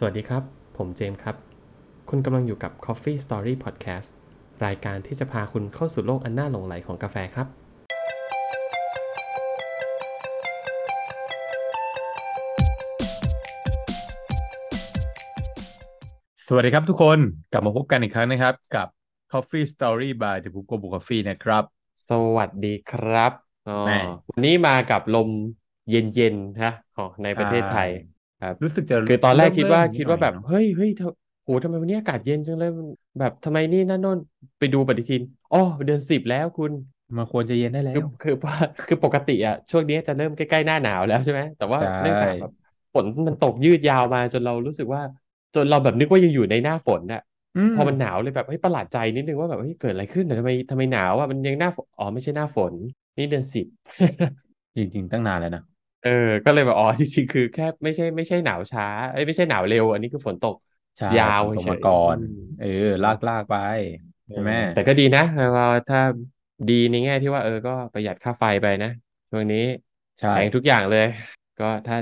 สวัสดีครับ ผมเจมส์ครับ คุณกำลังอยู่กับ Coffee Story Podcast รายการที่จะพาคุณเข้าสู่โลกอันน่าหลงไหลของกาแฟครับ สวัสดีครับทุกคนกลับมาพบกันอีกครั้งนะครับ กับ Coffee Story by The Book Book Coffee นะครับ สวัสดีครับอ๋อแม่วันนี้มากับลมเย็นๆนะของในประเทศไทย ครับรู้สึกจะคือตอนแรกคิดว่าเริ่มๆคิดว่าแบบนิหน่อยเนอะเฮ้ยเฮ้ยเธอโหทำไมวันนี้อากาศเย็นจังเลยมันแบบทำไมนี่นั่นโน่นไปดูปฏิทินอ๋อเดือนสิบแล้วคุณมาควรจะเย็นได้แล้คือวคือว่าคือปกติอะช่วงนี้จะเริ่มใกล้ๆหน้าหนาวแล้วใช่ไหมแต่ว่าใช่เนื่องจากแบบฝนมันตกยืดยาวมาจนเรารู้สึกว่า จนเราแบบนึกว่ายังอยู่ในหน้าฝนน่ะอืมพอมันหนาวเลยแบบเฮ้ยประหลาดใจนิดนึงว่าแบบเฮ้ยเกิดอะไรขึ้นน่ะทำไมทำไมหนาวอะมันยังหน้าฝนอ๋อไม่ใช่หน้าฝน นี่เดือนสิบจริงๆตั้งนานแล้วนะ เออ ก็เลยแบบอ๋อจริงๆคือแค่ไม่ใช่ไม่ใช่หนาวช้าเอ้ยไม่ใช่หนาวเร็ว อันนี้คือฝนตกใช่ยาวฝนตกเฉมายก่อนอืมเออ ลากลากไปใช่ไหมเออแต่ก็ดีนะว่าถ้าดีในแง่ที่ว่า เออก็ประหยัดค่าไฟไปนะช่วงนี้ใช่แพงทุกอย่างเลย ก็ถ้า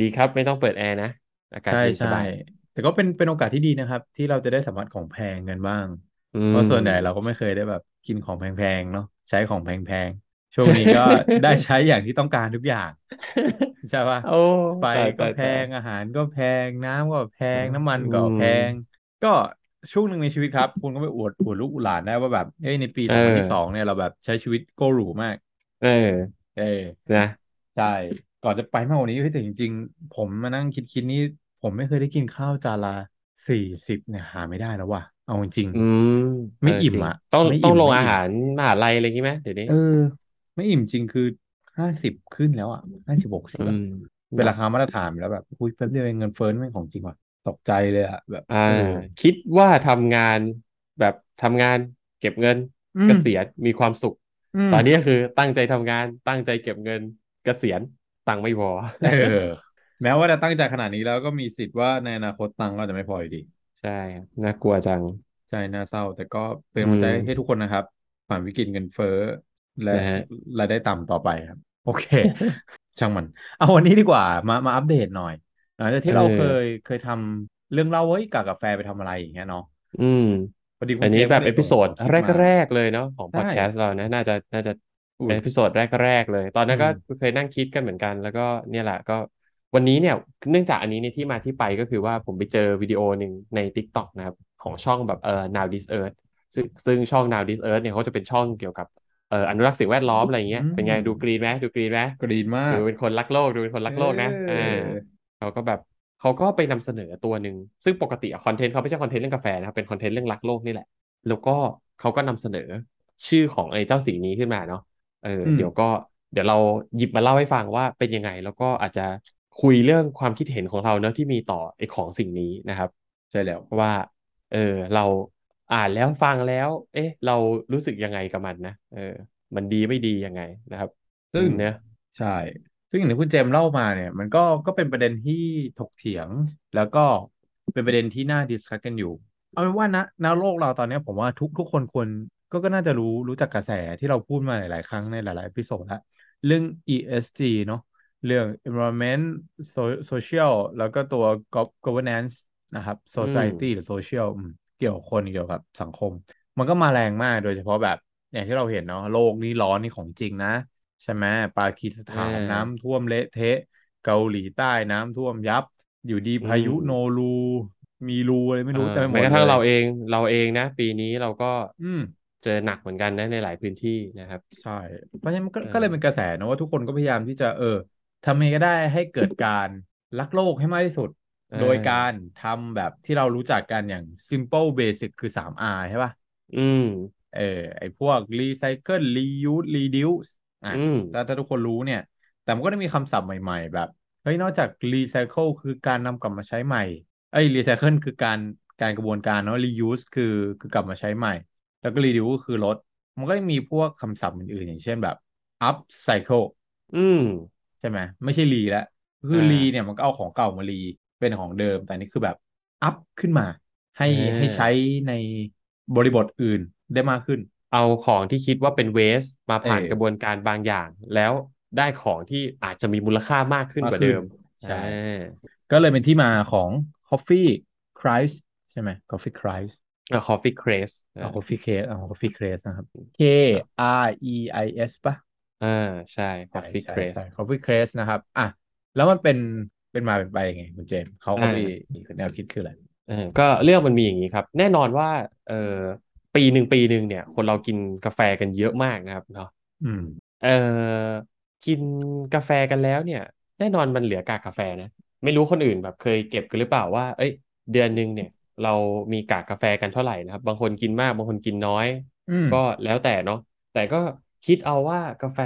ดีครับไม่ต้องเปิดแอร์นะอากาศใช่เย็นสใช่บายแต่ก็เป็นเป็นโอกาสที่ดีนะครับ ที่เราจะได้สัมผัสของแพงกันบ้างอืเพมราะส่วนใหญ่เราก็ไม่เคยได้แบบกินของแพงๆเนาะใช้ของแพงๆ ช่วงนี้ก็ได้ใช้อย่างที่ต้องการทุกอย่าง ใช่ปะโอ้ไฟตายก็ตายแพตายงอาหารก็แพงน้ำก็แพงอืมน้ำมันอืก็มแพง ก็ช่วงหนึ่งในชีวิตครับ คุณก็ไปอวดอวดลูกอวดหลานได้ว่าแบบเอ้ยในปีเอสองพันอยี่สิบสองเนี่ยเราแบบใช้ชีวิตโกหรูมาก เออ เออนะใช่ก่อนจะไปมากกว่านี้เฮ้ยแต่จริง ๆ ผมมานั่งคิดคิดนี่ผมไม่เคยได้กินข้าวจานละสี่สิบเนี่ยหาไม่ได้แล้วว่ะเอาจริงอืมไม่เอออิ่มจริงอะต้องไม่ต้ออิ่งมลงไม่อาอิ่มหารมหาลัยอะไรอย่างงี้ไหมเดี๋ยวนี้เออ ไม่อิ่มจริงคือห้าสิบขึ้นแล้วอะห้าสิบหกสิบอือะมเป็นเนาะราคามาตรฐานแล้วแบบอุ้ยแป๊บเดียวเองเงินเฟ้อนี่แม่งของจริงว่ะตกใจเลยอะแบบอ่าเออคิดว่าทำงานแบบทำงานเก็บเงินอืเกมษียณมีความสุขอืมตอนนี้ก็คือตั้งใจทำงานตั้งใจเก็บเงินเกษียณตังค์ไม่พอเออแม้ว่าจะตั้งใจขนาดนี้แล้วก็มีสิทธิ์ว่าในอนาคตตังค์ก็จะไม่พออยู่ดี ใช่ครับน่ากลัวจัง ใช่น่าเศร้า แต่ก็เป็นอืกำลังใจมให้ทุกคนนะครับผ่านวิกฤตเงินเฟ้อ และนะฮะรายได้ต่ำต่อไปครับ โอเค ช่างมัน เอาวันนี้ดีกว่า มามาอัปเดตหน่อยหลังจากเอที่เราเคอยเคยทำเรื่องเล่าว่าเฮ้ยกากกาแฟไปทำอะไรอย่างเงี้ยเนาะอืมพอดีคุอัณนเจนี้มส์แบก็บเลเอยพิส่งโซดคลิปมาแรกๆเลยเนาะของพอใช่ดแคสต์เรานะน่าจะน่าจะอุ้เป็นย episode แรกๆเลย ตอนอืนั้นก็มเคยนั่งคิดกันเหมือนกัน แล้วก็เนี่ยแหละก็วันนี้เนี่ยเนื่องจากอันนี้ในยที่มาที่ไปก็คือว่าผมไปเจอวิดีโอหนึ่งใน TikTok นะครับ ของช่องแบบเอ่อ Now This Earth ซึ่งซึ่งช่อง Now This Earth เนี่ยเขาจะเป็นช่องเกี่ยวกับ เอ่ออนุรักษ์สิ่งแวดล้อมอะไรอย่างเงี้ยอืเป็นไงมดู green ไหมดู green ไหม green มาดูเป็นคนรักโลกดูเป็นคนเอรักโลกนะอ่าอเขาก็แบบเขาก็ไปนำเสนอตัวหนึ่งซึ่งปกติคอนเทนต์เขาไม่ใช่คอนเทนต์เรื่องกาแฟนะครับเป็นคอนเทนต์เรื่องรักโลกนี่แหละ แล้วก็เขาก็นำเสนอชื่อของไอ้เจ้าสิ่งนี้ขึ้นมาเนาะเอออืมเดี๋ยวก็เดี๋ยวเราหยิบมาเล่าให้ฟังว่าเป็นยังไง แล้วก็อาจจะคุยเรื่องความคิดเห็นของเราเนาะที่มีต่อไอ้ของสิ่งนี้นะครับใช่แล้วว่าเออเรา อ่านแล้วฟังแล้ว เอ๊ะ เรารู้สึกยังไงกับมันนะเออ มันดีไม่ดียังไงนะครับ ซึ่งเนอะใช่ ซึ่งอย่างที่คุณเจมส์เล่ามาเนี่ย มันก็ก็เป็นประเด็นที่ถกเถียง แล้วก็เป็นประเด็นที่น่า discuss กันอยู่ เอาเป็นว่านะณโลกเราตอนเนี้ยผมว่าทุกทุกคนควรก็ก็น่าจะรู้รู้จักกระแสที่เราพูดมาหลาย ๆ ครั้งในหลายๆเอพิโซดแล้วเรื่อง ESG เนาะเรื่อง environment so- social แล้วก็ตัว gov- governance นะครับอืม society หรือ social อืม เกี่ยวกับคนเกี่ยวกับสังคม มันก็มาแรงมากโดยเฉพาะแบบอย่างที่เราเห็นเนาะโลกนี้ร้อนนี่ของจริงนะ ใช่ไหมปากีสอ่ถานอ่าน้ำท่วมเละเทะ เกาหลีใต้น้ำท่วมยับ อยู่ดีอืพายุมโนรูมีรูอะไรไม่เอรู้อเต็มไปหมแม้กดระเลทั่งยเราเองเราเองนะ ปีนี้เราก็ อืมเจอหนักเหมือนกันนะในหลายพื้นที่นะครับ ใช่ เพราะฉะนั้นมันก็เออก็เลยเป็นกระแสนะว่าทุกคนก็พยายามที่จะเออทำยังไงก็ได้ให้เกิดการรักโลกให้มากที่สุดเออ โดยการทำแบบที่เรารู้จักกันอย่าง simple basic คือ 3R ใช่ป่ะ อืม เออ ไอพวก recycle reuse reduce อะอืมถ้าถ้าทุกคนรู้เนี่ย แต่มันก็จะมีคำศัพท์ใหม่ ๆ แบบ เฮ้ย นอกจาก recycle คือการนำกลับมาใช้ใหม่ เอ้ย recycle คือการการกระบวนการเนาะ reuse คือคือกลับมาใช้ใหม่ แล้วก็ reduce ก็คือลด มันก็จะมีพวกคำศัพท์อื่นๆ อย่างเช่นแบบ upcycle อืม ใช่ไหม ไม่ใช่รีแล้วคืออ่ารีเนี่ยมันก็เอาของเก่ามารี เป็นของเดิม แต่นี่คือแบบอัพขึ้นมา ให้อ่าให้ใช้ในบริบทอื่นได้มากขึ้น เอาของที่คิดว่าเป็นเวสมาผ่านเออกระบวนการบางอย่าง แล้วได้ของที่อาจจะมีมูลค่ามากขึ้นมากกว่าขึ้นเดิมใช่อ่าก็เลยเป็นที่มาของ Coffee Christ ใช่ไหม Coffee Christ เออ Coffee Craze อ่า Coffee Craze อ่า Coffee Craze นะครับ K R E I S ป่ะอ่าใช่ใช่ Coffee ใช่ Craze ใช่ Coffee Craze นะครับอะแล้วมันเป็น เป็นมาเป็นไปยังไงคุณเจมส์เขาเขาอ่ามีมีแนวคิดคืออะไรเออก็เรื่องมันมีอย่างนี้ครับ แน่นอนว่าเออปีหนึ่งปีหนึ่งเนี่ย คนเรากินกาแฟกันเยอะมากนะครับเนาะอืมเออกินกาแฟกันแล้วเนี่ย แน่นอนมันเหลือกากกาแฟนะ ไม่รู้คนอื่นแบบเคยเก็บกันหรือเปล่าว่า เอ้ย เดือนหนึ่งเนี่ย เรามีกากกาแฟกันเท่าไหร่นะครับ บางคนกินมากบางคนกินน้อยอืมก็แล้วแต่เนาะแต่ก็คิดเอาว่ากาแฟ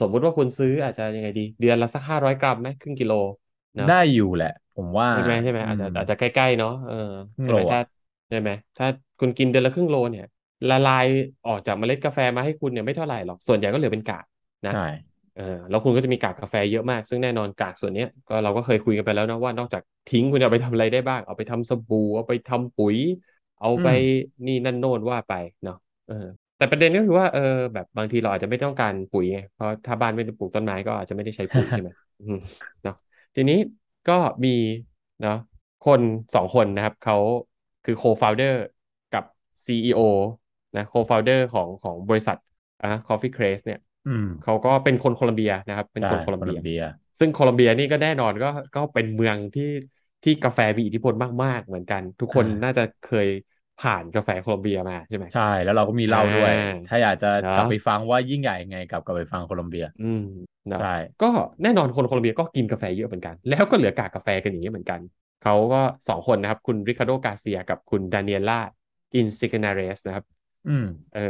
สมมุติว่าคุณซื้ออาจจะยังไงดี เดือนละสักห้าร้อยกรัมไหมครึ่งกิโลเนาะ ได้อยู่แหละ ผมว่าใช่ไหมใช่ไหมอาจจะอืมอาจจะใกล้ๆเนาะเออครึ่งใช่ไหมโลอะถ้าใช่ไหมถ้าคุณกินเดือนละครึ่งโลเนี่ย ละลายออกจากเมล็ดกาแฟมาให้คุณเนี่ยไม่เท่าไหร่หรอกส่วนใหญ่ก็เหลือเป็นกากนะใช่เออแล้วคุณก็จะมีกากกาแฟเยอะมาก ซึ่งแน่นอนกากส่วนเนี้ยก็เราก็เคยคุยกันไปแล้วนะว่านอกจากทิ้งคุณจะเอาไปทำอะไรได้บ้าง เอาไปทำสบู่เอาไปทำปุ๋ย เอาไปอืมนี่นั่นโน่นว่าไปเนาะเออแต่ประเด็นก็คือว่าเออแบบบางทีเราอาจจะไม่ต้องการปุ๋ยไงเพราะถ้าบ้านไม่ได้ปลูกต้นไม้ก็อาจจะไม่ได้ใช้ปุ๋ยใช่ไหมอืมเนาะ ทีนี้ก็มีเนาะคนสองคนนะครับ เขาคือ co-founder กับ CEO นะ co-founder ของของบริษัทอะ Coffee Craze เนี่ยอืมเขาก็เป็นคนโคลัมเบียนะครับ เป็นใช่คนโคลัมโคเบีลัยมเบีย ซึ่งโคลัมเบียนี่ก็แน่นอนก็ก็เป็นเมืองที่ที่กาแฟมีอิทธิพลมาก ๆ เหมือนกัน ทุกคนอ่าน่าจะเคยผ่านกาแฟโคลัมเบียมาใช่ไหมใช่ แล้วเราก็มีเล่าด้วยอ่าถ้าอยากจะเนอะกลับไปฟังว่ายิ่งใหญ่ยังไงกลับกลับไปฟังโคลัมเบีย อืมเนอะใช่ก็แน่นอนคนโคลอมเบียก็กินกาแฟเยอะเหมือนกัน แล้วก็เหลือกากกาแฟกันอย่างนี้เหมือนกันเขาก็สองคนนะครับ คุณริคาร์โดกาเซียกับคุณดานิเอล่าอินซิกนาเรสนะครับ อืม เออ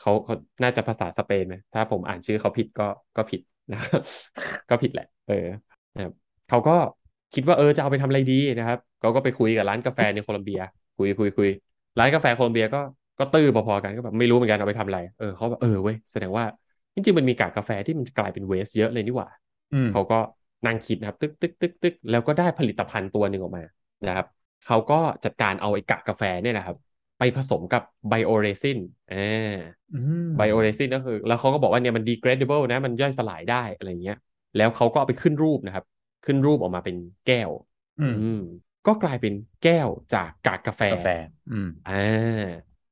เขาเขาน่าจะภาษาสเปนนะถ้าผมอ่านชื่อเขาผิดก็ก็ผิดนะครับก็ผิดแหละ เออนะครับเขาก็คิดว่าเออจะเอาไปทำอะไรดีนะครับเขาก็ไปคุยกับร้านกาแฟในโคลอมเบีย คุยคุยคุยร้านกาแฟโคลอมเบียก็ก็ตื้อพอๆกันก็แบบไม่รู้เหมือนกันเอาไปทำอะไร เออเขาแบบเออเว้ยแสดงว่า จริงๆมันมีกากกาแฟที่มันกลายเป็นเวสเยอะเลยนี่หว่าอืมเขาก็นั่งคิดนะครับ ตึกตึกตึกตึกแล้วก็ได้ผลิตภัณฑ์ตัวหนึ่งออกมานะครับเขาก็จัดการเอาไอ้กากกาแฟเนี่ยนะครับ ไปผสมกับไบโอเรซินอ่าอืมไบโอเรซินก็คือ แล้วเขาก็บอกว่าเนี่ยมัน degradable นะ มันย่อยสลายได้อะไรเงี้ย แล้วเขาก็เอาไปขึ้นรูปนะครับ ขึ้นรูปออกมาเป็นแก้วอืมอืมก็กลายเป็นแก้วจากกากกาแฟกาแฟ อืมอ่า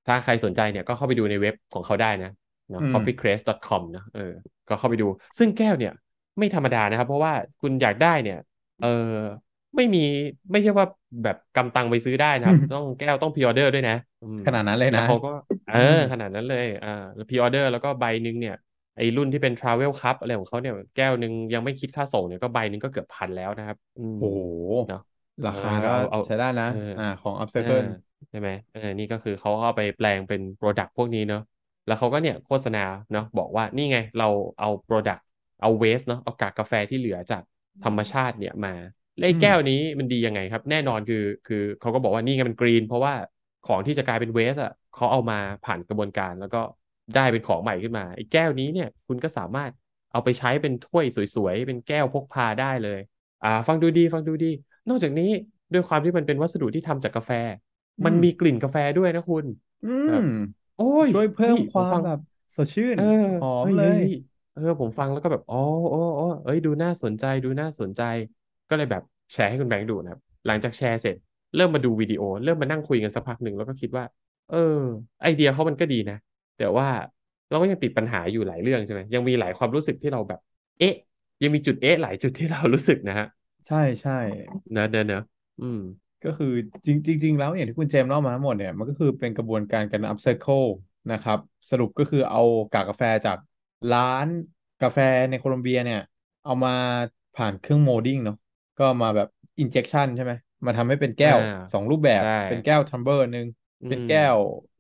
ถ้าใครสนใจเนี่ยก็เข้าไปดูในเว็บของเขาได้นะเนาะอืม coffeecraze.com นะเออก็เข้าไปดู ซึ่งแก้วเนี่ย ไม่ธรรมดานะครับ เพราะว่าคุณอยากได้เนี่ยเออไม่มีไม่ใช่ว่าแบบกำตังไปซื้อได้นะครับ ต้องแก้วต้องพ r ออเดอร์ด้วยนะอืมขนาดนั้นเลยแล้วนะเขาก็เออมขนาดนั้นเลยอ่าแล้วพ r ออเดอร์แล้วก็ใบหนึ่งเนี่ยไอ้รุ่นที่เป็น Travel Cup อะไรของเขาเนี่ยแก้วหนึ่งยังไม่คิดค่าส่งเนี่ยก็ใบหนึ่งก็เกือบพันแล้วนะครับอืมโอ้โหเนาะราคาเออก็เอาเอาใช้ได้นะเอออ่อ่าของเอ Upcycle อใช่ไหมเออนี่ก็คือเขาเอาไปแปลงเป็น Product พวกนี้เนาะ แล้วเขาก็เนี่ยโฆษณาเนาะบอกว่านี่ไงเราเอา Product เอา Waste เนาะเอากากกาแฟที่เหลือจากธรรมชาติเนี่ยมาแล้วไอ้อืมแก้วนี้มันดียังไงครับ แน่นอนคือคือเขาก็บอกว่านี่ไงมันกรีน เพราะว่าของที่จะกลายเป็นเวสอะเขาเอามาผ่านกระบวนการแล้วก็ได้เป็นของใหม่ขึ้นมาไอ้แก้วนี้เนี่ยคุณก็สามารถเอาไปใช้เป็นถ้วยสวยๆ เป็นแก้วพกพาได้เลย อ่า ฟังดูดี ฟังดูดี นอกจากนี้ด้วยความที่มันเป็นวัสดุที่ทำจากกาแฟ มันอืมมีกลิ่นกาแฟด้วยนะคุณอืแบบม โอ้ยช่วยเพิ่มฮ้ยความฟัง แบบ สดชื่นเออหอมฮ้เลยฮ้เออ ผมฟังแล้วก็แบบอ๋ออ๋ออ๋อเอ้ยดูน่าสนใจดูน่าสนใจ ก็เลยแบบแชร์ให้คุณแบงค์ดูนะครับ หลังจากแชร์เสร็จ เริ่มมาดูวิดีโอ เริ่มมานั่งคุยกันสักพักหนึ่งแล้วก็คิดว่า เออ ไอเดียเขามันก็ดีนะ แต่ว่าเราก็ยังติดปัญหาอยู่หลายเรื่องใช่ไหมยังมีหลายความรู้สึกที่เราแบบ เอ๊ะ ยังมีจุดเอ๊ะหลายจุดที่เรารู้สึกนะฮะใช่ใช่ เนอะเนอะเนอะอืม ก็คือจริงจริงๆแล้วอย่างที่คุณเจมส์เล่ามาทั้งหมดเนี่ยมันก็คือเป็นกระบวนการการ upcycle นะครับ สรุปก็คือเอากากกาแฟจากร้านกาแฟในโคลอมเบียเนี่ย เอามาผ่านเครื่องโมดิ้งเนาะก็มาแบบ injection ใช่ไหมมาทำให้เป็นแก้วอ่าสองรูปแบบใช่เป็นแก้วทัมเบอร์หนึ่งอืเป็นมแก้ว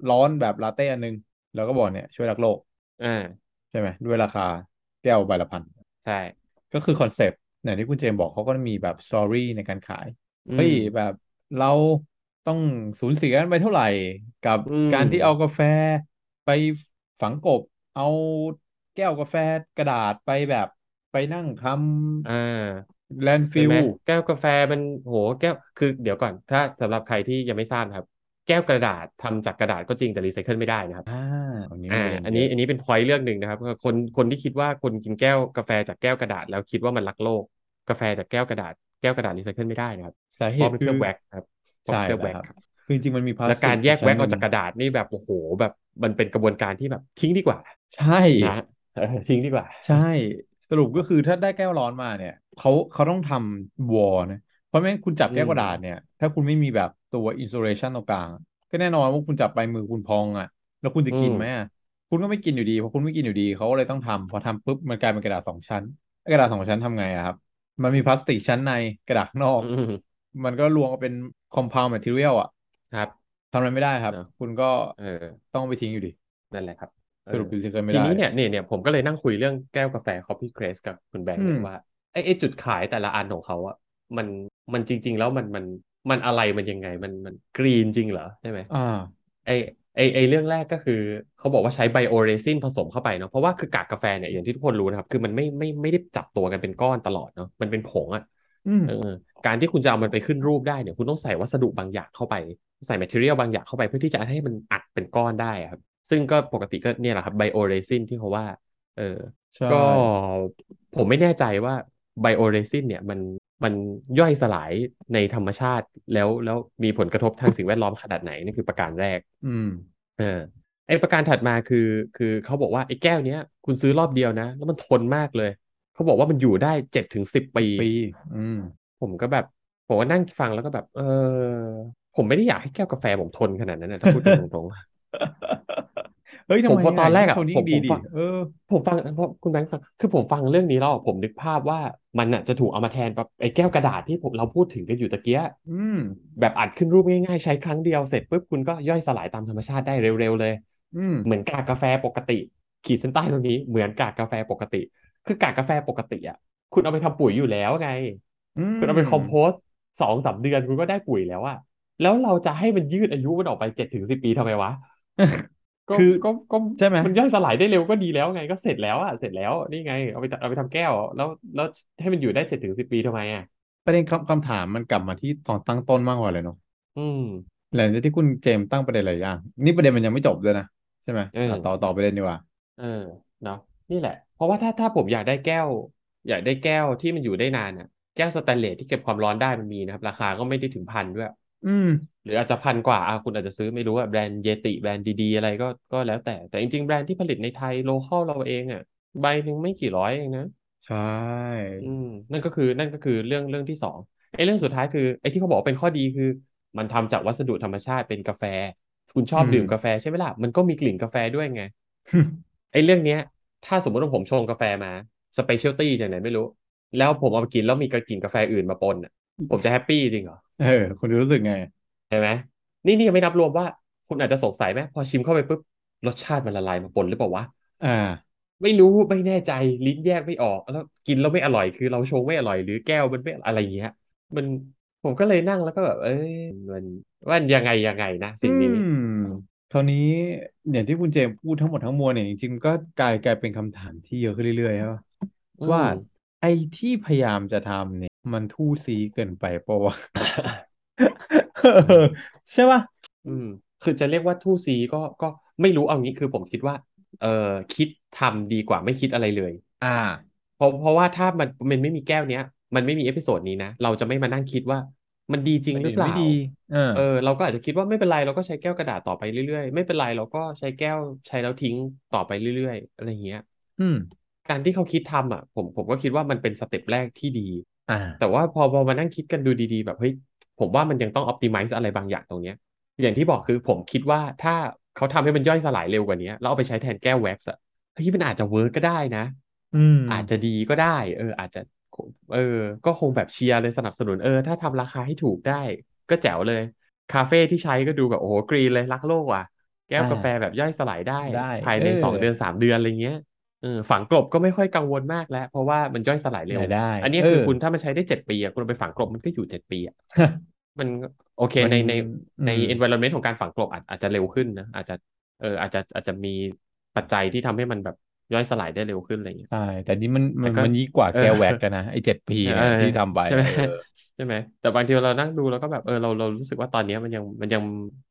ร้อนแบบลาเต้อันหนึง แล้วก็บอกเนี่ยช่วยรักโลกอ่าใช่ไหมด้วยราคาแก้วใบละพันใช่ ก็คือคอนเซปต์อย่างที่คุณเจมส์บอกเขาก็มีแบบ story ในการขายอืเฮ้ยมแบบ เราต้องสูญเสียกันไปเท่าไหร่ กับอืมการที่เอากาแฟไปฝังกบ เอาแก้วกาแฟกระดาษไปแบบไปนั่งทำ อ่าำแลนด์ฟิใช่ลไหมแก้วกาแฟมันโหแก้วคือเดี๋ยวก่อน ถ้าสำหรับใครที่ยังไม่ทราบนะครับ แก้วกระดาษทำจากกระดาษก็จริงแต่รีไซเคิลไม่ได้นะครับอ่าอันนี้อ่าประเด็นอันเยนี้อะอันนี้เป็นพอยต์เรื่องหนึ่งนะครับคนคนที่คิดว่าคนกินแก้วกาแฟจากแก้วกระดาษ แล้วคิดว่ามันรักโลก กาแฟจากแก้วกระดาษ แก้วกระดาษรีไซเคิลไม่ได้นะครับสาเหเพราะตุมันคืเคลืออบแว็กซ์ครับเพราะใช่เคลือบแล้แว็วกครับซ์ครับคือจริงๆมันมีพลาสและติการกแยกชั้นแว็กหอนึ่อกงจากกระดาษนี่แบบโอ้โห แบบมันเป็นกระบวนการที่แบบทิ้งดีกว่า ใช่นะเออทิ้งดีกว่า ใช่ สรุปก็คือถ้าได้แก้วร้อนมาเนี่ยเขาเขาต้องทำวอลนะเพราะไม่งั้นคุณจับอืแก้วมกระดาษเนี่ย ถ้าคุณไม่มีแบบตัวอินซูเรชันตรงกลาง ก็แน่นอนว่าคุณจับไปมือคุณพองอะ แล้วคุณจะอืกินมไหมอะคุณก็ไม่กินอยู่ดีพอคุณไม่กินอยู่ดีเขาก็เลยต้องทำพอทำปุ๊บมันกลายเป็นกระดาษสองชั้นไอ้กระดาษสองชั้นทำไงอะครับ มันมีพลาสติกชั้นในกระดาษข้างนอกอืมมันก็รวมกันเป็น compound material อะ ครับทำอะไรไม่ได้ครับเนอะคุณก็เออต้องเอาไปทิ้งอยู่ดี นั่นแหละครับเอสรุอปรีไซเคิลไม่ทีได้นี้เนี่ยเนี่ยเนี่ยผมก็เลยนั่งคุยเรื่องแก้วกาแฟ Coffee Craze กับคุณแบงค์อืเนี่มยว่าไอ้ไอ้จุดขายแต่ละอันของเขาอะมันมันจริง ๆ แล้วมันมันมันอะไรมันยังไง มันมัน green จริงเหรอใช่ไหมอ่าไอ ไอไอเรื่องแรกก็คือเขาบอกว่าใช้ bioresin ผสมเข้าไปเนาะเพราะว่าคือกากกาแฟเนี่ยอย่างที่ทุกคนรู้นะครับ คือมันไม่ไม่ไม่ได้จับตัวกันเป็นก้อนตลอดเนาะมันเป็นผงอะอืมเออการที่คุณจะเอามันไปขึ้นรูปได้เนี่ยคุณต้องใส่วัสดุบางอย่างเข้าไป ใส่ material บางอย่างเข้าไปเพื่อที่จะให้มันอัดเป็นก้อนได้อะครับ ซึ่งก็ปกติก็เนี่ยแหละครับ bioresin ที่เขาว่า เออใช่ก็ผมไม่แน่ใจว่าไบโอเรซินเนี่ยมัน มันย่อยสลายในธรรมชาติแล้วแล้วมีผลกระทบทางสิ่งแวดล้อมขนาดไหนนี่คือประการแรก อืมเออไอประการถัดมาคือ คือเขาบอกว่าไอ้แก้วเนี้ย คุณซื้อรอบเดียวนะ แล้วมันทนมากเลย เขาบอกว่ามันอยู่ได้เจ็ดถึงสิบปีปีอืมผมก็แบบ ผมก็นั่งฟังแล้วก็แบบ เออ ผมไม่ได้อยากให้แก้วกาแฟผมทนขนาดนั้นนะถ้าพูดกันตรง เฮ้ยๆทำผมไมพอตอนแรกอะคนนี้ผมดีผมดิฟังเออผมฟังเพราะคุณแบงค์ฟังคือผมฟังเรื่องนี้แล้วอะผมนึกภาพว่ามันอะจะถูกเอามาแทนแบบไอ้แก้วกระดาษที่ผมเราพูดถึงกันอยู่ตะเกียอืมแบบอัดขึ้นรูปง่ายๆ ใช้ครั้งเดียวเสร็จปุ๊บคุณก็ย่อยสลายตามธรรมชาติได้เร็วๆเลยอืมเหมือนกากกาแฟปกติ ขีดเส้นใต้ตรงนี้เหมือนกากกาแฟปกติ คือกากกาแฟปกติอะคุณเอาไปทำปุ๋ยอยู่แล้วไงอืมคุณเอาไปคอมโพสต์สองสามเดือนคุณก็ได้ปุ๋ยแล้วอะแล้วเราจะให้มันยืดอายุมันออกไปเจ็ดถึงสิบปีทำไมวะ ก็คือก็ก็ใช่ไหมมันย่อยสลายได้เร็วก็ดีแล้วไงก็เสร็จแล้วอะเสร็จแล้วนี่ไงเอาไปเอาไปทำแก้ว แล้วแล้วให้มันอยู่ได้เจ็ดถึงสิบปีทำไมอะประเด็นคำคำถามมันกลับมาที่ตอนตั้งต้นมากกว่าเลยเนาะอืมหลังจากที่คุณเจมส์ตั้งประเด็นหลายอย่างนี่ประเด็นมันยังไม่จบเลยนะใช่ไหมเอออะต่อต่อประเด็นดีกว่าเออเนาะนี่แหละ เพราะว่าถ้าถ้าผมอยากได้แก้ว อยากได้แก้วที่มันอยู่ได้นานอะแก้วสแตนเลสที่เก็บความร้อนได้มันมีนะครับ ราคาก็ไม่ได้ถึงพันด้วย อืม หรืออาจจะพันกว่าอะคุณอาจจะซื้อไม่รู้อะแบรนด์เยติแบรนด์ดีๆ อะไรก็ก็แล้วแต่ แต่จริงๆ แบรนด์ที่ผลิตในไทย local เราเองอะใบหนึ่งไม่กี่ร้อยเองนะ ใช่ อืม นั่นก็คือนั่นก็คือเรื่องเรื่องที่สองไอ้เรื่องสุดท้ายคือไอ้ที่เขาบอกว่าเป็นข้อดีคือ มันทำจากวัสดุธรรมชาติเป็นกาแฟ คุณชอบอืมดื่มกาแฟใช่ไหมล่ะมันก็มีกลิ่นกาแฟด้วยไง ไอ้เรื่องเนี้ย ถ้าสมมติว่าผมชงกาแฟมา specialty จากไหนไม่รู้ แล้วผมเอาไปกินแล้วมีกลิ่นกาแฟอื่นมาปนอะผมจะ happy จริงเหรอ เออ คุณรู้สึกไงใช่ไหมนี่นี่ยังไม่นับรวมว่า คุณอาจจะสงสัยไหมพอชิมเข้าไปปุ๊บรสชาติมันละลายมาปนหรือเปล่าวะอ่า ไม่รู้ไม่แน่ใจลิ้นแยกไม่ออกแล้วกินแล้วไม่อร่อยคือเราชงไม่อร่อยหรือแก้วมันไม่อะไรเงี้ย มันผมก็เลยนั่งแล้วก็แบบ เอ้ยมันว่ายังไงยังไงนะสิ่งนี้อืมคราวนี้อย่างที่คุณเจมส์พูดทั้งหมดทั้งมวลเนี่ยจริงๆก็กลายกลายเป็นคำถามที่เยอะขึ้นเรื่อยๆใช่ปะอืมว่าไอ้ที่พยายามจะทำเนี่ย มันทู่ซีเกินไปปะวะเออใช่ปะอืม คือจะเรียกว่าทู่ซีก็ก็ไม่รู้เอางี้คือผมคิดว่า เออคิดทำดีกว่าไม่คิดอะไรเลย อ่า เพราะเพราะว่าถ้ามันมันไม่มีแก้วเนี้ย มันไม่มี episode นี้นะ เราจะไม่มานั่งคิดว่ามันดีจริงหรือเปล่าไม่ดีเออเออ เราก็อาจจะคิดว่าไม่เป็นไรเราก็ใช้แก้วกระดาษต่อไปเรื่อยๆ ไม่เป็นไรเราก็ใช้แก้วใช้แล้วทิ้งต่อไปเรื่อยๆ อะไรอย่างเงี้ย อืม การที่เขาคิดทำอะ ผมผมก็คิดว่ามันเป็น step แรกที่ดีอ่า แต่ว่าพอพอมานั่งคิดกันดูดีๆ แบบเฮ้ยผมว่ามันยังต้อง optimize อะไรบางอย่างตรงเนี้ย อย่างที่บอกคือผมคิดว่าถ้าเขาทำให้มันย่อยสลายเร็วกว่านี้แล้วเอาไปใช้แทนแก้วแว็กซ์อะเฮ้ยมันอาจจะ work ก็ได้นะ อืม อาจจะดีก็ได้ เออ อาจจะ เออ ก็คงแบบเชียร์เลยสนับสนุนเออถ้าทำราคาให้ถูกได้ ก็แจ๋วเลย คาเฟ่ที่ใช้ก็ดูแบบโอ้โหกรีนเลยรักโลกว่ะ แก้วอ่ากาแฟแบบย่อยสลายได้ได้ภายในเออสองเดือนสามเดือนอะไรเงี้ยเออ ฝังกลบก็ไม่ค่อยกังวลมากแล้ว เพราะว่ามันย่อยสลายเร็วได้ อันเนี้ยเออคือคุณถ้ามันใช้ได้เจ็ดปีอะคุณเอาไปฝังกลบมันก็อยู่เจ็ดปีอะมันโอเคมันในในในอืม environment ของการฝังกลบอาจอาจจะเร็วขึ้นนะอาจจะเอออาจจะอาจจะมีปัจจัยที่ทำให้มันแบบย่อยสลายได้เร็วขึ้นอะไรเงี้ยใช่แต่นี่มันมันแต่ก็มันยิ่งกว่าเออแก้วแว็กกันนะไอ้เจ็ดปีเนี่ยเออที่ทำไปใช่ไหมเออใช่ไหมแต่บางทีเรานั่งดูแล้วก็แบบเออเราเรารู้สึกว่าตอนเนี้ยมันยังมันยัง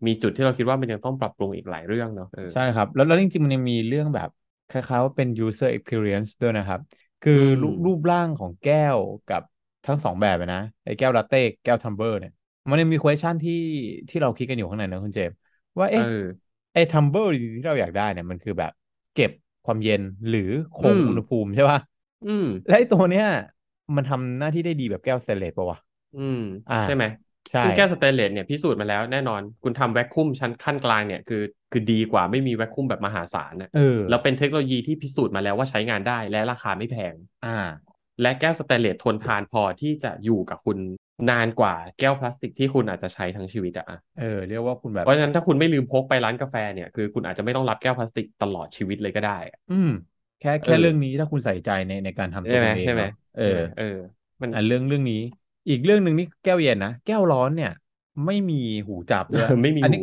มีจุดที่เราคิดว่ามันยังต้องปรับปรุงอีกหลายเรื่องเนาะเออใช่ครับ แล้วแล้วจริงๆมันยังมีเรื่องแบบ คล้ายๆว่าเป็น user experience ด้วยนะครับ คืออมรูปรูปร่างของแก้วกับทั้งสองแบบเลยนะไอ้แก้วลาเต้แก้วทัมเบอร์เนี่ย มันยังมี question ที่ที่เราคิดกันอยู่ข้างในนะคุณเจมส์ว่าเออเอ๊ะไอ้ tumbler ที่เราอยากได้เนี่ยมันคือแบบเก็บความเย็นหรือคงอืมอุณหภูมิใช่ป่ะอืม และไอ้ตัวเนี้ยมันทำหน้าที่ได้ดีแบบแก้วสเตนเลสป่ะวะอืม อ่าใช่ไหมใช่ ซึ่งแก้วสเตนเลสเนี่ยพิสูจน์มาแล้วแน่นอนคุณทำ vacuum ชั้นขั้นกลางเนี่ยคือคือดีกว่าไม่มี vacuum แบบมหาศาลนะเออแล้วเป็นเทคโนโลยีที่พิสูจน์มาแล้วว่าใช้งานได้และราคาไม่แพง อ่า และแก้วสเตนเลสทนทานพอที่จะอยู่กับคุณนานกว่าแก้วพลาสติกที่คุณอาจจะใช้ทั้งชีวิตอะเออเรียกว่าคุณแบบ เพราะฉะนั้นถ้าคุณไม่ลืมพกไปร้านกาแฟเนี่ยคือคุณอาจจะไม่ต้องรับแก้วพลาสติกตลอดชีวิตเลยก็ได้อะอืม แค่แค่เออเรื่องนี้ถ้าคุณใส่ใจในในการทำตัวใช่ไหมคุณเองใช่ไหมเนาะเออเออ มันอะเรื่องเรื่องนี้ อีกเรื่องหนึ่งนี่แก้วเย็นนะ แก้วร้อนเนี่ย ไม่มีหูจับด้วยไม่มีอันนี้หู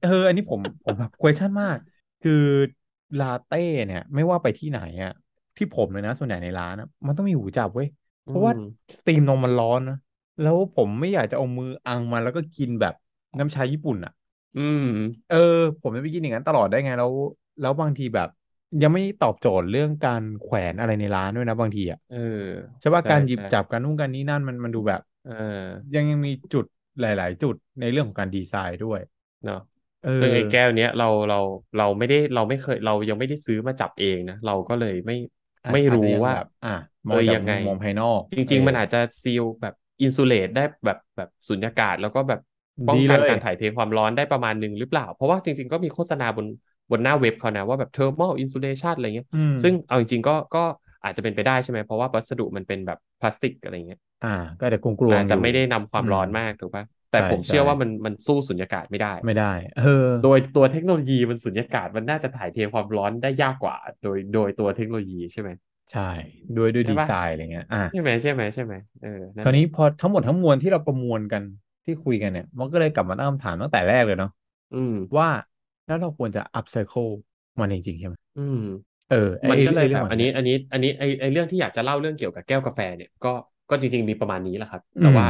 เอออันนี้ผมผมแบบ question มาก คือลาเต้เนี่ย ไม่ว่าไปที่ไหนอะที่ผมเลยนะ ส่วนใหญ่ในร้านอะมันต้องมีหูจับเว้ย เพราะว่าอืมสตรีมนมมันร้อนนะแล้วผมไม่อยากจะเอามืออังมันแล้วก็กินแบบน้ำชาญี่ปุ่นอะอืม เออ ผมจะไปกินอย่างนั้นตลอดได้ไงแล้ว แล้วบางทีแบบ ยังไม่ตอบโจทย์เรื่องการแขวนอะไรในร้านด้วยนะบางทีอะเออใช่ว่าใช่การหยิบใช่จับการนู่นการนี้นั่นมันมันดูแบบ เออ ยังยังมีจุดหลาย ๆ จุดในเรื่องของการดีไซน์ด้วยเนาะเออซึ่งไอ้แก้วเนี้ยเราเราเราไม่ได้เราไม่เคยเรายังไม่ได้ซื้อมาจับเองนะเราก็เลยไม่อาจไม่อาจจะรู้ยังว่าแบบอะมเอองอจากยังไงมุมมองภายนอก จริง ๆ มันเอออาจจะซีลแบบอินซูเลตได้แบบแบบสุญญากาศแล้วก็แบบป้องดีกันเลยการถ่ายเทความร้อนได้ประมาณหนึ่งหรือเปล่า เพราะว่าจริง ๆ ก็มีโฆษณาบน บนหน้าเว็บเขานะว่าแบบ thermal insulation อะไรเงี้ยอืมซึ่งเอาจริงๆก็ก็อาจจะเป็นไปได้ใช่ไหมเพราะว่าวัสดุมันเป็นแบบพลาสติกอะไรเงี้ย อ่า ก็จะกลวงกลวงอาจจะอยู่ไม่ได้นำความอืมร้อนมากถูกปะแต่ใช่ผมเชื่อใช่ว่ามันมันสู้สุญญากาศไม่ได้ ไม่ได้ เออ โดยตัวเทคโนโลยีมันสุญญากาศมันน่าจะถ่ายเทความร้อนได้ยากกว่า โดยโดยตัวเทคโนโลยีใช่ไหมใช่ด้วยด้วยใช่ดีปะไซน์อะไรเงี้ยอะใช่ไหมใช่ไหมใช่ไหมเออนั่นคราวแหละนี้พอทั้งหมดทั้งมวลที่เราประมวลกันที่คุยกันเนี่ย มันก็เลยกลับมาตั้งคำถามตั้งแต่แรกเลยเนาะอืมว่า แล้วเราควรจะ upcycle มันจริงๆใช่ไหมอืม เออไอ้มันก็เลยไเรื่แบองบอันนี้ อันนี้ อันนี้ไอไอเรื่องที่อยากจะเล่าเรื่องเกี่ยวกับแก้วกาแฟเนี่ยก็ก็จริง ๆมีประมาณนี้แหละครับ แต่ว่า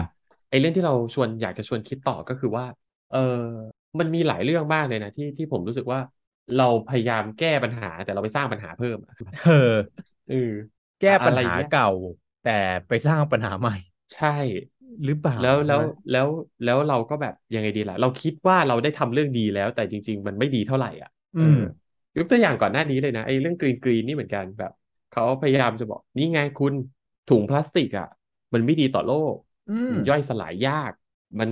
ไอเรื่องที่เราชวนอยากจะชวนคิดต่อก็คือว่า เออมันมีหลายเรื่องมากเลยนะที่ที่ผมรู้สึกว่า เราพยายามแก้ปัญหาแต่เราไปสร้างปัญหาเพิ่มอะเออเออแก้ปัญอะไรหาเงี้ยเก่า แต่ไปสร้างปัญหาใหม่ ใช่ หรือเปล่าแล้วแล้วใช่ไหมแล้วแล้วเราก็แบบยังไงดีล่ะ เราคิดว่าเราได้ทำเรื่องดีแล้ว แต่จริง ๆ มันไม่ดีเท่าไหร่อะอืมเออยกตัวอย่างก่อนหน้านี้เลยนะไอ้เรื่องกรีนกรีนนี่เหมือนกันแบบเขาพยายามจะบอกนี่ไงคุณถุงพลาสติกอะ มันไม่ดีต่อโลกอืมมันย่อยสลายยาก มัน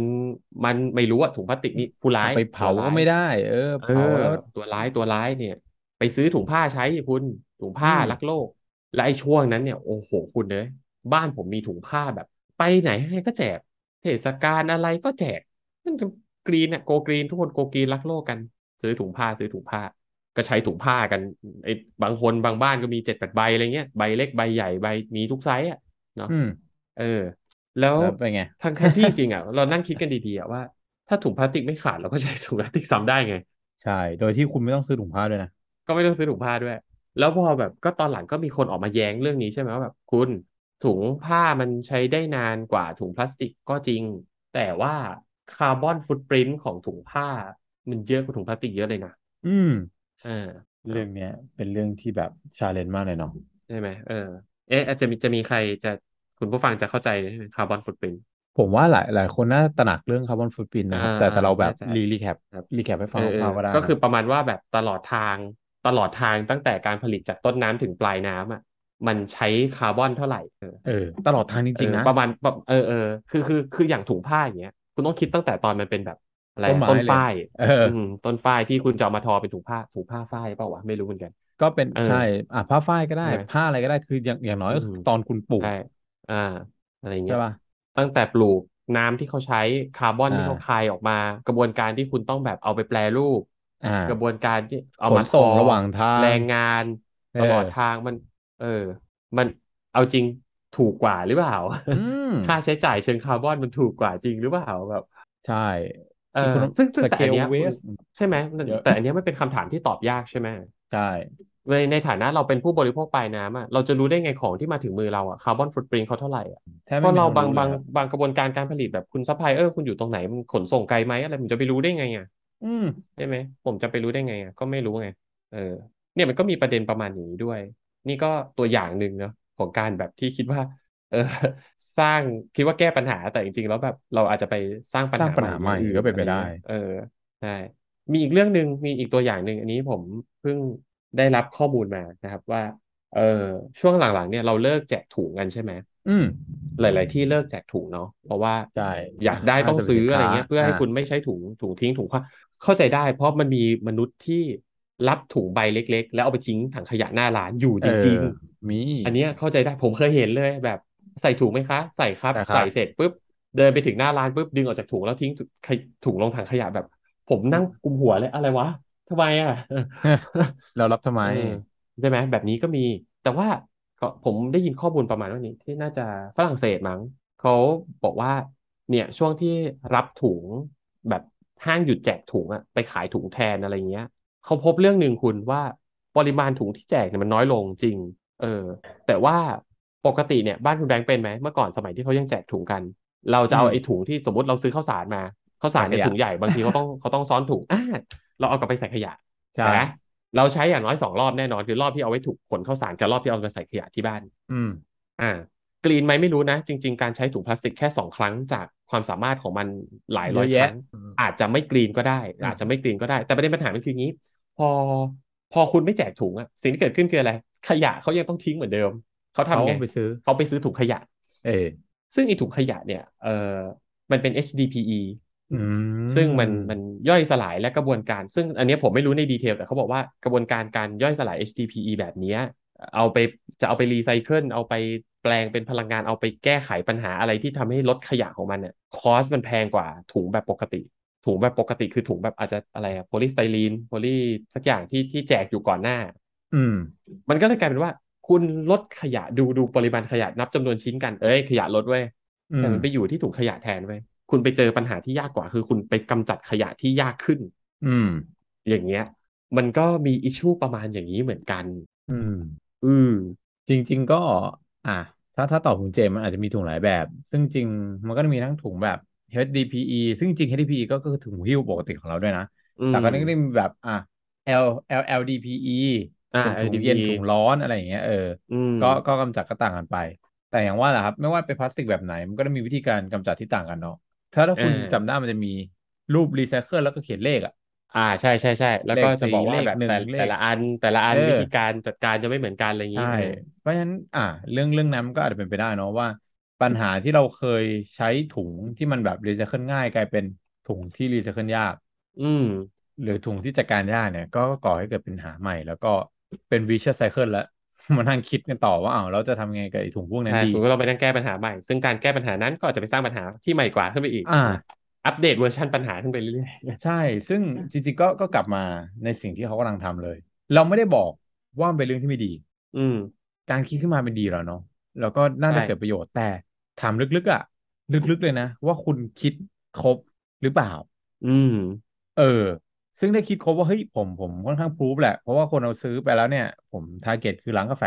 มันไม่รู้อะถุงพลาสติกนี่ผู้ร้ายเอาไปเผาตัวร้ก็ยไม่ได้ เออเอเผาอแล้วตัวร้ายตัวร้ายเนี่ย ไปซื้อถุงผ้าใช้คุณถุงผ้าอืมรักโลก และไอ้ช่วงนั้นเนี่ยโอ้โหคุณเลยบ้านผมมีถุงผ้าแบบ ไปไหนให้ก็แจก เทศกาลอะไรก็แจกมันกรีนอะโกกรีนทุกคนโกกรีนรักโลกกัน ซื้อถุงผ้าซื้อถุงผ้า ก็ใช้ถุงผ้ากันไอ้บางคนบางบ้านก็มีเจ็ดแปดใบอะไรเงี้ยใบเล็กใบใหญ่ใบมีทุกไซส์อะเนาะอืมเออแล้วแล้วเป็นไงทั้งทั้งที่จริงๆอะเรานั่งคิดกันดีๆอะว่าถ้าถุงพลาสติกไม่ขาดเราก็ใช้ถุงพลาสติกซ้ำได้ไง ใช่ โดยที่คุณไม่ต้องซื้อถุงผ้าด้วยนะก็ไม่ต้องซื้อถุงผ้าด้วย แล้วพอแบบก็ตอนหลังก็มีคนออกมาแย้งเรื่องนี้ใช่ไหมว่าแบบคุณ ถุงผ้ามันใช้ได้นานกว่าถุงพลาสติกก็จริง แต่ว่า carbon footprint ของถุงผ้า มันเยอะกว่าถุงพลาสติกเยอะเลยนะ อืมเออเรื่องเนี้ย เป็นเรื่องที่แบบ challenge มากเลยเนาะใช่ไหมเออเอ๊ะอาจจะมีจะมีใครจะคุณผู้ฟังจะเข้าใจ carbon footprint ผมว่าหลายหลายคนน่าตระหนักเรื่อง carbon footprint นะครับอ่าแต่แต่เราแบบน่าจะ re recap ครับ recap ให้ฟังเออเอคร่าวๆก็ได้ก็คือนะประมาณว่าแบบตลอดทางตลอดทางตั้งแต่การผลิตจากต้นน้ำถึงปลายน้ำอะ มันใช้คาร์บอนเท่าไหร่เออเออตลอดทางจริงๆเออนะประมาณแบบเออเออคือคือคืออย่างถุงผ้าอย่างเงี้ยคุณต้องคิดตั้งแต่ตอนมันเป็นแบบอะไรต้นไม้ต้นเลยฝ้ายเอออืมต้นฝ้ายที่คุณจะเอามาทอเป็นถุงผ้าถุงผ้าฝ้ายเปล่าวะไม่รู้เหมือนกัน ก็เป็นเออใช่อะผ้าฝ้ายก็ได้ใช่ไหมผ้าอะไรก็ได้คืออย่างอย่างน้อยก็คือมตอนคุณปลูกใช่อ่า อะไรเงี้ใช่ยป่ะตั้งแต่ปลูกน้ำที่เขาใช้คาร์บอนอ่าที่เขาคายออกมา กระบวนการที่คุณต้องแบบเอาไปแปรรูปอ่ากระบวนการที่เอาขมานส่งทอระหว่างทางแรงงานเออตลอดทางมัน เออ มันเอาจริงถูกกว่าหรือเปล่า อืม ค่าใช้จ่ายเชิงคาร์บอนมันถูกกว่าจริงหรือเปล่าแบบ ใช่ เอคืออคุณต้องซึ่งซึ่งสแต่เกอันลเนี้ยเวคุณสใช่ไหมเยอะ แต่อันเนี้ยมันเป็นคำถามที่ตอบยากใช่ไหมใช่ ในในฐานะเราเป็นผู้บริโภคปลายน้ำอะเราจะรู้ได้ไงของที่มาถึงมือเราอะคาร์บอนฟุตปรินเขาเท่าไหร่อะแทบเพไม่ราะมีเราทางบางรู้เลยบางครับบางกระบวนการการผลิตแบบคุณซัพพลายเออร์คุณอยู่ตรงไหนมันขนส่งไกลไหมอะไรผมจะไปรู้ได้ไงอะอืม ใช่ไหมผมจะไปรู้ได้ไงอะก็ไม่รู้ไง เออ เนี่ยมันก็มีประเด็นประมาณนี้ด้วย นี่ก็ตัวอย่างหนึ่งเนาะของการแบบที่คิดว่า เออสร้างคิดว่าแก้ปัญหาแต่จริงๆ แล้วแบบเราอาจจะไปสร้างปัญสร้างหาใหม่ปัญหาใหม่อย่างอื่นก็เป็นไปได้อะไรเงี้ยเออใช่มีอีกเรื่องหนึ่งมีอีกตัวอย่างหนึ่งอันนี้ผมเพิ่งได้รับข้อมูลมานะครับว่า เออช่วงหลังๆเนี่ยเราเลิกแจกถุงกันใช่ไหมอืมหลาย ๆ ที่เลิกแจกถุงเนาะเพราะว่าใช่อยากได้ห้างต้องซื้อสรรพสินค้าอะไรเงี้ยเพื่ออ่าให้คุณไม่ใช้ถุงถุงทิ้งถุงขว้างเข้าใจได้ เพราะมันมีมนุษย์ที่ รับถุงใบเล็ก ๆ แล้วเอาไปทิ้งถังขยะหน้าร้านอยู่เอจริงอมีๆอันเนี้ยเข้าใจได้ผมเคยเห็นเลยแบบใส่ถุงไหมคะ ใส่ครับ ใส่นะครับเสร็จปุ๊บเดินไปถึงหน้าร้านปุ๊บดึงออกจากถุงแล้วทิ้งถุงลงถังขยะแบบ ผมนั่งกุมหัวเลยอะไรวะทำไมอะ เรารับทำไมเออใช่ไหมแบบนี้ก็มี แต่ว่าก็ผมได้ยินข้อมูลประมาณว่านี้ ที่น่าจะฝรั่งเศสมั้งเขาบอกว่า เนี่ยช่วงที่รับถุงแบบห้างหยุดแจกถุงอะไปขายถุงแทนอะไรเงี้ย เขาพบเรื่องหนึ่งคุณว่าปริมาณถุงที่แจกเนี่ยมันน้อยลงจริง เออ แต่ว่าปกติเนี่ยบ้านคุณแบงค์เป็นไหมเมื่อก่อนสมัยที่เขายังแจกถุงกัน เราจะเอาอืมไอ้ถุงที่สมมติเราซื้อข้าวสารมาข้าวสารเนี่ยใส่ขยะถุงใหญ่บางทีเขาต้องเขาต้องซ้อนถุงอ่าเราเอากลับไปใส่ขยะใช่แต่เราใช้อย่างน้อยสองรอบแน่นอนคือรอบที่เอาไว้ถูกขนข้าวสารกับรอบที่เอาไปใส่ขยะที่บ้าน อืม อ่ากรีนไหมไม่รู้นะ จริง ๆ การใช้ถุงพลาสติกแค่สองครั้งจากความสามารถของมันหลายเยอะแยะร้อยครั้งอืมอาจจะไม่กรีนก็ได้อืมอาจจะไม่กรีนก็ได้ แต่ประเด็นปัญหามันคืออย่างนี้ พอพอคุณไม่แจกถุงอะสิ่งที่เกิดขึ้นคืออะไร ขยะเขายังต้องทิ้งเหมือนเดิม เขาเขาทำไงไปซื้อเขาไปซื้อถุงขยะ เออซึ่งไอ้ถุงขยะเนี่ยเออมันเป็น HDPE อืซึ่งมันมันมย่อยสลายและกระบวนการ ซึ่งอันเนี้ยผมไม่รู้ในดีเทล แต่เขาบอกว่ากระบวนการการย่อยสลาย HDPE แบบเนี้ยเอาไปจะเอาไปรีไซเคิลเอาไปแปลงเป็นพลังงานเอาไปแก้ไขปัญหาอะไรที่ทำให้ลดขยะของมันเนี่ย cost มันแพงกว่าถุงแบบปกติ ถุงแบบปกติคือถุงแบบอาจจะอะไรอะ polystyrene poly สักอย่างที่ที่แจกอยู่ก่อนหน้า อืม มันก็เลยกลายเป็นว่า คุณลดขยะดูดูปริมาณขยะนับจำนวนชิ้นกันเอ้ยขยะลดเว้ยอืมแต่มันไปอยู่ที่ถุงขยะแทนเว้ยคุณไปเจอปัญหาที่ยากกว่า คือคุณไปกำจัดขยะที่ยากขึ้น อืม อย่างเงี้ย มันก็มีอิชชูประมาณอย่างนี้เหมือนกัน อืม อืมจริง ๆ ก็ อะถ้าถ้าตอบถุงเจมมันอาจจะมีถุงหลายแบบ ซึ่งจริงมันก็จะมีทั้งถุงแบบ HDPE ซึ่งจริง HDPE ก็คือถุงหิ้วปกติของเราด้วยนะอืแต่มก็นี่ก็จะมีแบบอะ L LLDPE อ่าถุงถุงเย็น LDPE ถุงร้อนอะไรอย่างเงี้ยเอออืมก็ก็กำจัดก็ต่างกันไป แต่อย่างว่าแหละครับ ไม่ว่าเป็นพลาสติกแบบไหน มันก็จะมีวิธีการกำจัดที่ต่างกันเนาะถ้าถ้าอ่คุณจำได้ามันจะมีรูปรีไซเคิลแล้วก็เขียนเลขอะอ่าใช่ใช่ใช่แล้วก็จะเลขสี่บอกว่าแบบเลขหนึ่งแต่เลขแต่ละอันแต่ละอัเออนวิธีการจัดการจะไม่เหมือนกันอะไรอย่างใช่นี้เออเพราะฉะนั้นอ่า เรื่องเรื่องนั้นมันก็อาจจะเป็นไปได้เนาะว่า ปัญหาที่เราเคยใช้ถุงที่มันแบบรีไซเคิลง่ายกลายเป็นถุงที่รีไซเคิลยาก อืม หรือถุงที่จัดการยากเนี่ย ก็ก่อให้เกิดปัญหาใหม่ แล้วก็เป็น vicious cycle แล้วมานั่งคิดกันต่อว่าอ้าวเราจะทำไงกับไอ้ถุงพวกนั้นดีใช่คุณก็ต้องไปนั่งแก้ปัญหาใหม่ ซึ่งการแก้ปัญหานั้นก็อาจจะไปสร้างปัญหาที่ใหม่กว่าขึ้นไปอีก อ่านะอัปเดตเวอร์ชันปัญหาขึ้นไปเรื่อยใช่ ซึ่งจริงๆก็ก็กลับมาในสิ่งที่เขากำลังทำเลย เราไม่ได้บอกว่ามันเป็นเรื่องที่ไม่ดีๆอืม การคิดขึ้นมาเป็นดีแล้วเนาะ แล้วก็น่าใช่จะเกิดประโยชน์แต่ถามลึกๆอะ ลึกๆเลยนะ ว่าคุณคิดครบหรือเปล่า อืม เออ ซึ่งได้คิดครบว่าเฮ้ยผมผมค่อนข้าง proof แหละ เพราะว่าคนเอาซื้อไปแล้วเนี่ย ผม target คือร้านกาแฟ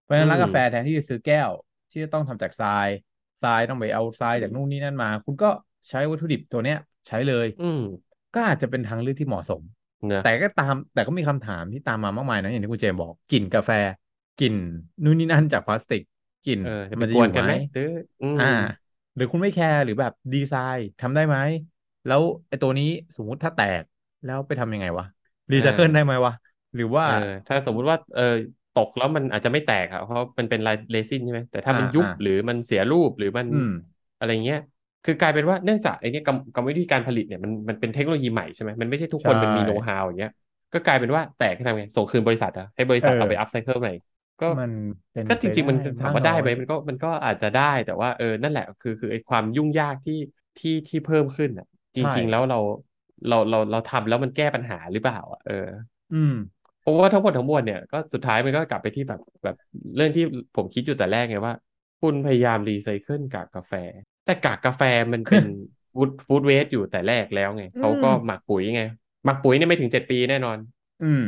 เพราะฉะนั้นอืมร้านกาแฟแทนที่จะซื้อแก้ว ที่จะต้องทำจากทรายทรายต้องไปเอาทรายจากนู่นนี่นั่นมา คุณก็ใช้วัตถุดิบตัวเนี้ย ใช้เลย อืมก็อาจจะเป็นทางเลือกที่เหมาะสมเนอะแต่ก็ตามแต่ก็มีคำถามที่ตามมามากมายนะอย่างที่คุณเจมส์บอกกลิ่นกาแฟกลิ่นนู่นนี่นั่นจากพลาสติก กลิ่นเออจะไปมันจะอยู่ไหมกวนกันไหมหรืออืม อ่า หรือคุณไม่แคร์หรือแบบดีไซน์ทำได้ไหม แล้วไอ้ตัวนี้สมมุติถ้าแตกแล้วไปทำยังไงวะรีอ่ไซเคิลได้าไหมวะ หรือว่า เออถ้าสมมุติว่าเออตกแล้วมันอาจจะไม่แตกอะเพราะมันเป็นลายเรซินใช่ไหมแต่ถ้าอ่ามันยุอ่าบหรือมันเสียรูปหรือมันอืม อะไรเงี้ย คือกลายเป็นว่าเนื่องจากไอ้นี่กรรมกรรมวิธีการผลิตเนี่ยมันมันเป็นเทคโนโลยีใหม่ใช่ไหมมันไม่ใช่ทุกใชคนมันมีโน้ตฮา่วอย่างเงี้ยก็กลายเป็นว่าแตกให้ทำไงส่งคืนบริษัทอะให้บริเอษัทเอาไปอัพอไซเคิลใหม่ ก็มันเป็นก็จไปได้ริงๆมันถามว่าได้มากน้อยไหมมันก็มันก็อาจจะได้แต่ว่าเออนั่นแหละคือคือไอ้ความยุ่งยากที่ที่ที่เพิ่มขึ้นอะจใช่ริง ๆ แล้วเราเราเราเราทำแล้วมันแก้ปัญหาหรือเปล่าอะเออ อืมเพราะว่าทั้งหมดทั้งมวลเนี่ยก็สุดท้ายมันก็กลับไปที่แบบแบบเรื่องที่ผมคิดอยู่แต่แรกไงว่า คุณพยายามรีไซเคิลกากกาแฟ แต่กากกาแฟมันเป็นฟู้ดฟู้ดเวสต์อยู่แต่แรกแล้วไงอืเขามก็หมักปุ๋ยไงหมักปุ๋ยเนี่ยไม่ถึงเจ็ดปีแน่นอน อืม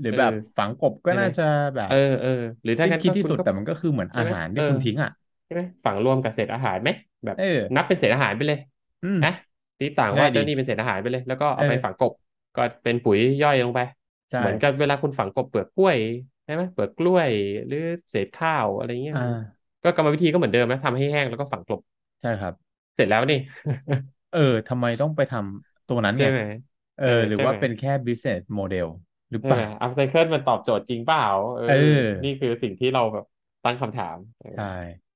หรือเออแบบฝังกบก็ใช่ไหมน่าจะแบบเออเออหรือถ้างั้นสิ้นคิดที่ก็คุณก็สุดแต่มันก็คือเหมือนใช่ไหมอาหารเออที่คุณทิ้งอะใช่ไหมฝังรวมกับเศษอาหารไหมแบบเออนับเป็นเศษอาหารไปเลยอืมนะที่ต่างว่าง่ายดีเจ้านี่เป็นเศษอาหารไปเลย แล้วก็เอเอาไปฝังอกบก็เป็นปุ๋ยย่อยลงไปใช่เหมือนกับเวลาคุณฝังกบเปลือกกล้วยใช่ไหมเปลือกกล้วยหรือเศษข้าวอะไรเงี้ยอ่าก็กรรมวิธีก็เหมือนเดิมนะทำให้แห้งแล้วก็ฝังกลบใช่ครับ เสร็จแล้วนี่ เออทำไมต้องไปทำตัวนั้นใช่ไงไหมเออ หรือใช่ว่าไหมเป็นแค่ business model หรือเอเปล่าออัพไซเคิลมันตอบโจทย์จริงเปล่าเออเออนี่คือสิ่งที่เราแบบตั้งคำถามเออใช่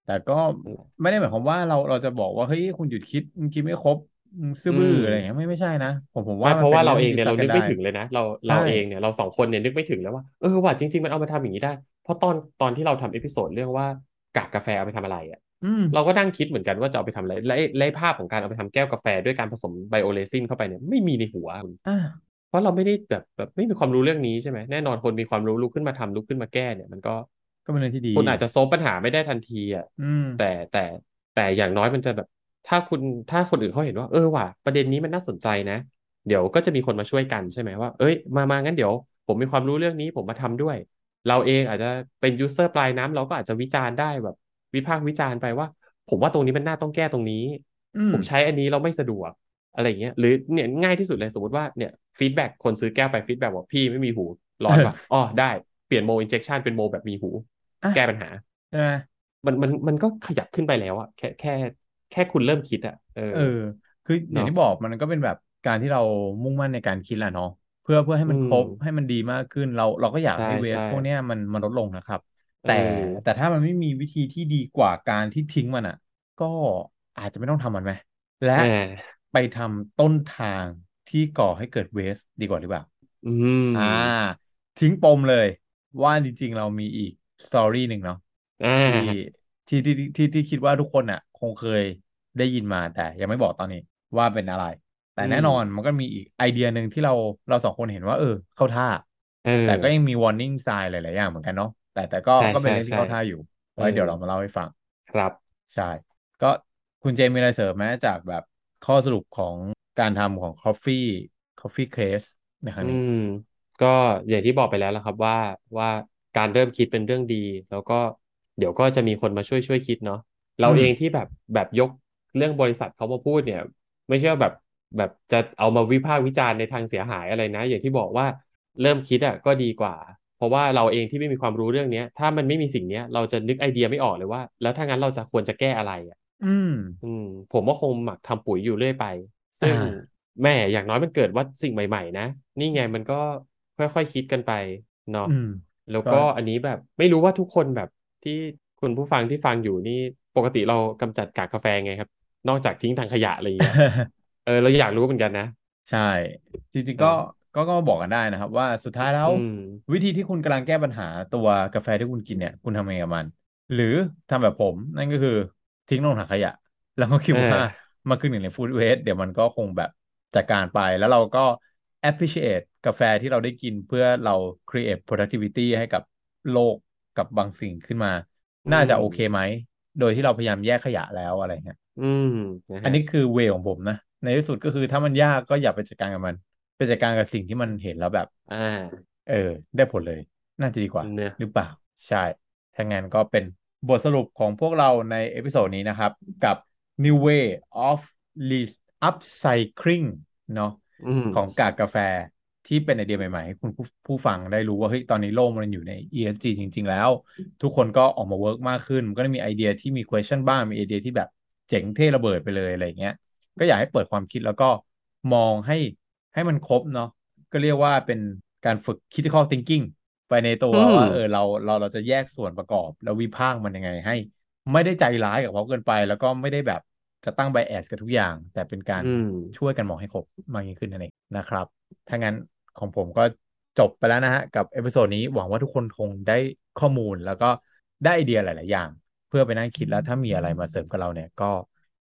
แต่ก็นั่นแหละไม่ได้หมายความว่าเราเราจะบอกว่าเฮ้ยคุณหยุดคิดมึงคิดไม่ครบมึงซื่อบื้อมอะไรอย่างเงี้ยไม่ไม่ใช่นะผมผมไม่ว่ามันเป็นว่าเราเองเนี่ยเรานึกไม่ถึงเลยนะเราใช่เราเองเนี่ยเราสองคนเนี่ยนึกไม่ถึงเลยว่าเออว่ะจริง ๆ มันเอามาทำอย่างนี้ได้ เพราะตอนตอนที่เราทำ episode เรื่องว่ากากกาแฟเอาไปทำอะไรอะอืมเราก็นั่งคิดเหมือนกันว่าจะเอาไปทำอะไรและไอ้และไอ้ภาพของการเอาไปทำแก้วกาแฟด้วยการผสม bio resin เข้าไปเนี่ยไม่มีในหัวคุณอ่า เพราะเราไม่ได้แบบแบบไม่มีความรู้เรื่องนี้ใช่ไหมแน่นอนคนมีความรู้ลุกขึ้นมาทำลุกขึ้นมาแก้เนี่ย มันก็ก็เป็นเรื่องที่ดีคุณอาจจะ solve ปัญหาไม่ได้ทันทีอะอืมแต่แต่แต่อย่างน้อยมันจะแบบ ถ้าคุณถ้าคนอื่นเขาเห็นว่า เออว่ะประเด็นนี้มันน่าสนใจนะ เดี๋ยวก็จะมีคนมาช่วยกันใช่ไหมว่าเอ้ยมามางั้นเดี๋ยว ผมมีความรู้เรื่องนี้ผมมาทำด้วย เราเองอาจจะเป็น user ปลายน้ำเราก็อาจจะวิจารณ์ได้แบบ วิพากษ์วิจารณ์ไปว่า ผมว่าตรงนี้มันน่าต้องแก้ตรงนี้อืมผมใช้อันนี้เราไม่สะดวก อะไรอย่างเงี้ยหรือเนี่ยง่ายที่สุดเลยสมมติว่าเนี่ย feedback คนซื้อแก้วไป feedback บอกพี่ไม่มีหูร้อนว่ะอ๋อได้เปลี่ยนโมอินเจคชันเป็นโมแบบมีหูอะแก้ปัญหาใช่ไหมมันมันมันก็ขยับขึ้นไปแล้วอะแค่แค่แค่คุณเริ่มคิดอะเออเออ คืออย่างเนาะที่บอกมันก็เป็นแบบการที่เรามุ่งมั่นในการคิดแหละเนาะเพื่อเพื่อให้มันอืมครบให้มันดีมากขึ้นเราเราก็อยากใช่ให้เวสใช่พวกเนี้ยมันมันลดลงนะครับเอแต่อแต่ถ้ามันไม่มีวิธีที่ดีกว่าการที่ทิ้งมันอะก็อาจจะไม่ต้องทำมันไหมและแหม ไปทำต้นทางที่ก่อให้เกิดเวสดีกว่าหรือเปล่าอืมอ่า ทิ้งปมเลย ว่าจริงๆเรามีอีกสตอรี่หนึ่งเนาะอ่าที่ที่ที่ที่ที่คิดว่าทุกคนอะ คงเคยได้ยินมาแต่ยังไม่บอกตอนนี้ว่าเป็นอะไร แต่อืมแน่นอนมันก็มีอีกไอเดียหนึ่งที่เราเราสองคนเห็นว่า เออ เข้าท่าเออแต่ก็ยังมี warning sign หลายๆอย่างเหมือนกันเนาะแต่แต่ก็ใช่ก็เป็นใช่เรื่องที่ใช่เข้าท่าอยู่เอไว้อเดี๋ยวเรามาเล่าให้ฟัง ครับ ใช่ ก็คุณเจมมีอะไรเสริมไหมจากแบบ ข้อสรุปของการทำของ Coffee Coffee Case ในครั้งอืนี้มก็อย่างที่บอกไปแล้วละครับว่าว่าการเริ่มคิดเป็นเรื่องดี แล้วก็เดี๋ยวก็จะมีคนมาช่วยช่วยคิดเนาะเราเองที่แบบแบบยกเรื่องบริษัทเขามาพูดเนี่ย ไม่ใช่ว่าแบบแบบจะเอามาวิพากษ์วิจารณ์ในทางเสียหายอะไรนะ อย่างที่บอกว่าเริ่มคิดอะก็ดีกว่า เพราะว่าเราเองที่ไม่มีความรู้เรื่องเนี้ย ถ้ามันไม่มีสิ่งเนี้ย เราจะนึกไอเดียไม่ออกเลยว่า แล้วถ้างั้นเราจะควรจะแก้อะไรอะ อืม อืม ผมว่าคงหมักทำปุ๋ยอยู่เรื่อยไป ซึ่งอ่า แม่อย่างน้อยมันเกิดว่าสิ่งใหม่ ๆ นะ นี่ไงมันก็ค่อยๆคิดกันไปเนาะ อืม แล้วก็ก็อันนี้แบบไม่รู้ว่าทุกคนแบบที่คุณผู้ฟังที่ฟังอยู่นี่ปกติเรากำจัดกากกาแฟไงครับ นอกจากทิ้งทางขยะอะไรอย่างเงี้ย เออเราอยากรู้เหมือนกันนะ ใช่ จริงเอๆก็อก็ก็บอกกันได้นะครับ ว่าสุดท้ายแล้วอืมวิธีที่คุณกำลังแก้ปัญหาตัวกาแฟที่คุณกินเนี่ย คุณทำยังไงกับมัน หรือทำแบบผมนั่นก็คือ ทิ้งลงถังขยะ แล้วก็คิดเออว่ามันคือหนึ่งในฟู้ดเวสเดี๋ยวมันก็คงแบบจัดการไปแล้วเราก็ appreciate กาแฟที่เราได้กินเพื่อเรา create productivity ให้กับโลกกับบางสิ่งขึ้นมา น่าจะโอเคไหม โดยที่เราพยายามแยกขยะแล้วอะไรเงี้ยอืมนะอันฮะนี้คือเวของผมนะ ในที่สุดก็คือถ้ามันยากก็อย่าไปจัดการกับมันไปจัดการกับสิ่งที่มันเห็นแล้วแบบอ่าเออ ได้ผลเลย น่าจะดีกว่าเนี่ยหรือเปล่า ใช่ถ้างั้นก็เป็น บทสรุปของพวกเราใน episode นี้นะครับ กับ New Way of Waste Upcycling เนาะอืมของกากกาแฟที่เป็นไอเดียใหม่ๆให้คุณผู้ผู้ฟังได้รู้ว่าเฮ้ยตอนนี้โลกมันอยู่ใน ESG จริง ๆ แล้ว ทุกคนก็ออกมา work มากขึ้นมันก็ได้มีไอเดียที่มี question บ้าง มีไอเดียที่แบบเจ๋งเท่ระเบิดไปเลยอะไรอย่างเงี้ย ก็อยากให้เปิดความคิดแล้วก็มองให้ให้มันครบเนาะก็เรียกว่าเป็นการฝึก critical thinking ไปในตัวอืมว่าเออเราเราเราจะแยกส่วนประกอบ แล้ววิพากษ์มันยังไงให้ ไม่ได้ใจร้ายกับเขาเกินไป แล้วก็ไม่ได้แบบจะตั้ง bias กับทุกอย่าง แต่เป็นการอืมช่วยกันมองให้ครบมากยิ่งขึ้นนั่นเองนะครับ ถ้างั้นของผมก็จบไปแล้วนะฮะ กับ episode นี้หวังว่าทุกคนคงได้ข้อมูลแล้วก็ได้ไอเดียหลาย ๆ อย่าง เพื่อไปนั่งคิดแล้วถ้ามีอะไรมาเสริมกับเราเนี่ยก็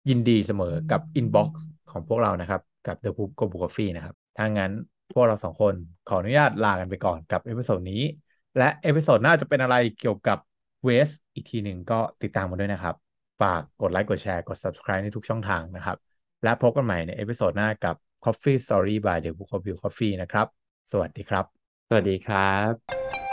ยินดีเสมอกับ inbox ของพวกเรานะครับ กับ The Book Go Book Coffee นะครับถ้างั้น พวกเราสองคนขออนุญาตลากันไปก่อนกับ episode นี้ และ episode หน้าจะเป็นอะไรเกี่ยวกับ waste อีกทีหนึ่งก็ติดตามมาด้วยนะครับ ฝากกดไลค์กดแชร์กด subscribe ในทุกช่องทางนะครับ และพบกันใหม่ใน episode หน้ากับ Coffee Story by The Book of View Coffee นะครับ สวัสดีครับ สวัสดีครับ